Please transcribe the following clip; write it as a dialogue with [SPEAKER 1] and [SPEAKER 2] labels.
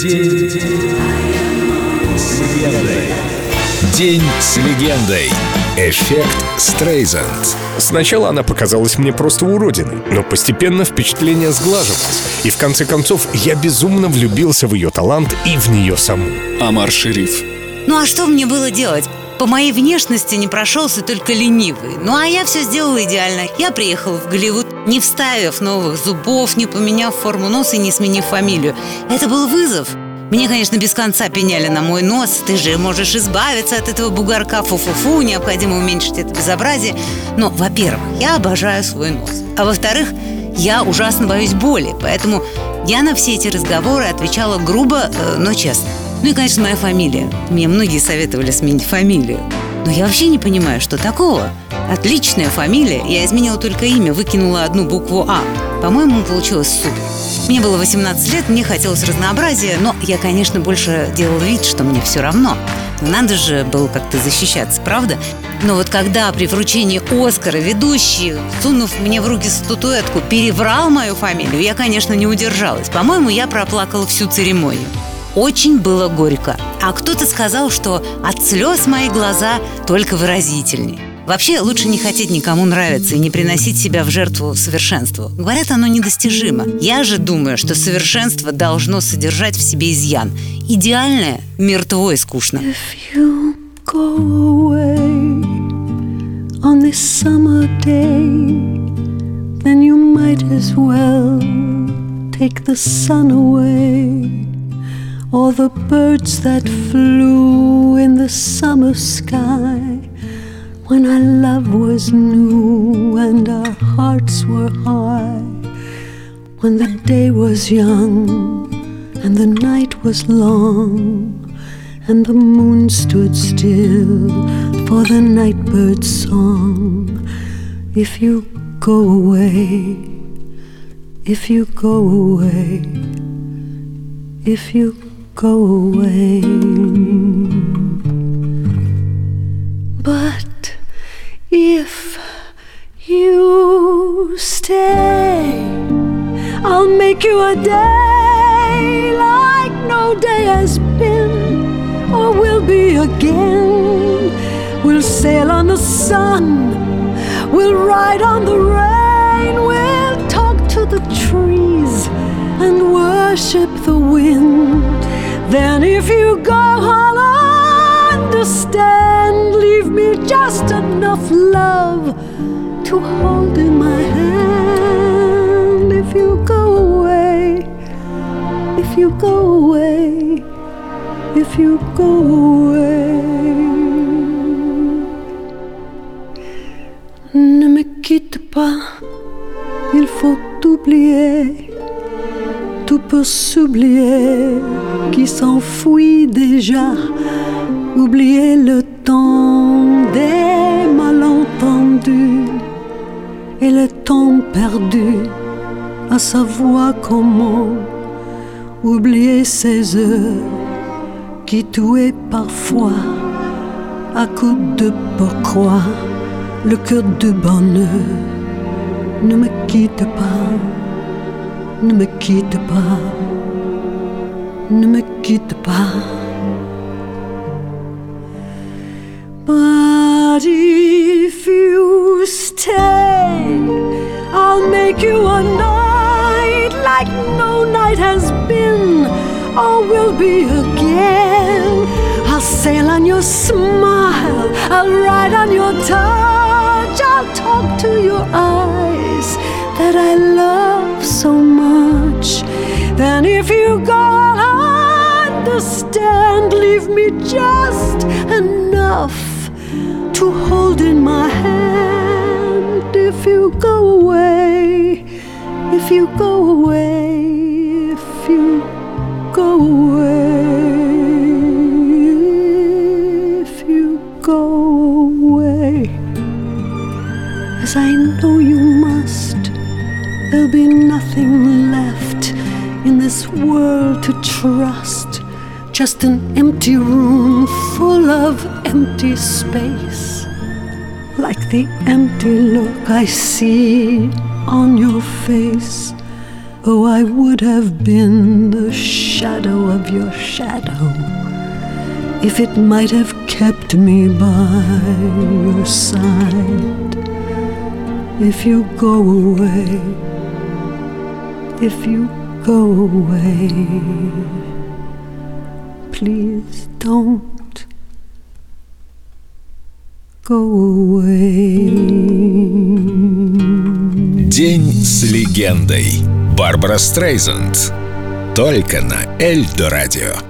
[SPEAKER 1] День с легендой. День с легендой. Эффект Стрейзанд.
[SPEAKER 2] Сначала она показалась мне просто уродиной, но постепенно впечатление сглаживалось. И в конце концов я безумно влюбился в ее талант и в нее саму.
[SPEAKER 1] Амар Шериф.
[SPEAKER 3] Ну а что мне было делать? По моей внешности не прошелся только ленивый. Ну а я все сделала идеально. Я приехала в Голливуд, не вставив новых зубов, не поменяв форму носа и не сменив фамилию. Это был вызов. Мне, конечно, без конца пеняли на мой нос. Ты же можешь избавиться от этого бугорка. Фу-фу-фу, необходимо уменьшить это безобразие. Но, во-первых, я обожаю свой нос. А во-вторых, я ужасно боюсь боли. Поэтому я на все эти разговоры отвечала грубо, э, но честно. Ну и, конечно, моя фамилия. Мне многие советовали сменить фамилию. Но я вообще не понимаю, что такого. Отличная фамилия. Я изменила только имя, выкинула одну букву А. По-моему, получилось супер. Мне было 18 лет, мне хотелось разнообразия, но я, конечно, больше делала вид, что мне все равно. Но надо же было как-то защищаться, правда? Но вот когда при вручении Оскара ведущий, сунув мне в руки статуэтку, переврал мою фамилию, я, конечно, не удержалась. По-моему, я проплакала всю церемонию. Очень было горько. А кто-то сказал, что от слез мои глаза только выразительнее. Вообще лучше не хотеть никому нравиться и не приносить себя в жертву совершенству. Говорят, оно недостижимо. Я же думаю, что совершенство должно содержать в себе изъян. Идеальное мертво и скучно.
[SPEAKER 4] On this summer day, then you might as well take the sun away. Or the birds that flew in the summer sky when our love was new and our hearts were high. When the day was young and the night was long and the moon stood still for the nightbird's song. If you go away, if you go away, if you go away. But if you stay, I'll make you a day like no day has been or will be again. We'll sail on the sun, we'll ride on the rain, we'll talk to the trees and worship the wind. Then, if you go, I'll understand. Leave me just enough love to hold in my hand. If you go away, if you go away, if you go away. Ne me quitte pas, il faut oublier tout peut s'oublier qui s'enfuit déjà. Oublier le temps des malentendus et le temps perdu à savoir comment oublier ces heures qui tuaient parfois à coup de pourquoi le cœur de bonheur ne me quitte pas ne me quitte pas, ne me quitte pas. But if you stay, I'll make you a night like no night has been or will be again. I'll sail on your smile, I'll ride on your touch, I'll talk to your eyes that I love so much. Then if you go, understand. Leave me just enough to hold in my hand. If you go away, if you go away, this world to trust. Just an empty room full of empty space. Like the empty look I see on your face. Oh, I would have been the shadow of your shadow. If it might have kept me by your side. If you go away, if you go away, please don't go away.
[SPEAKER 1] День с легендой. Барбара Стрейзанд. Только на Эльдо радио.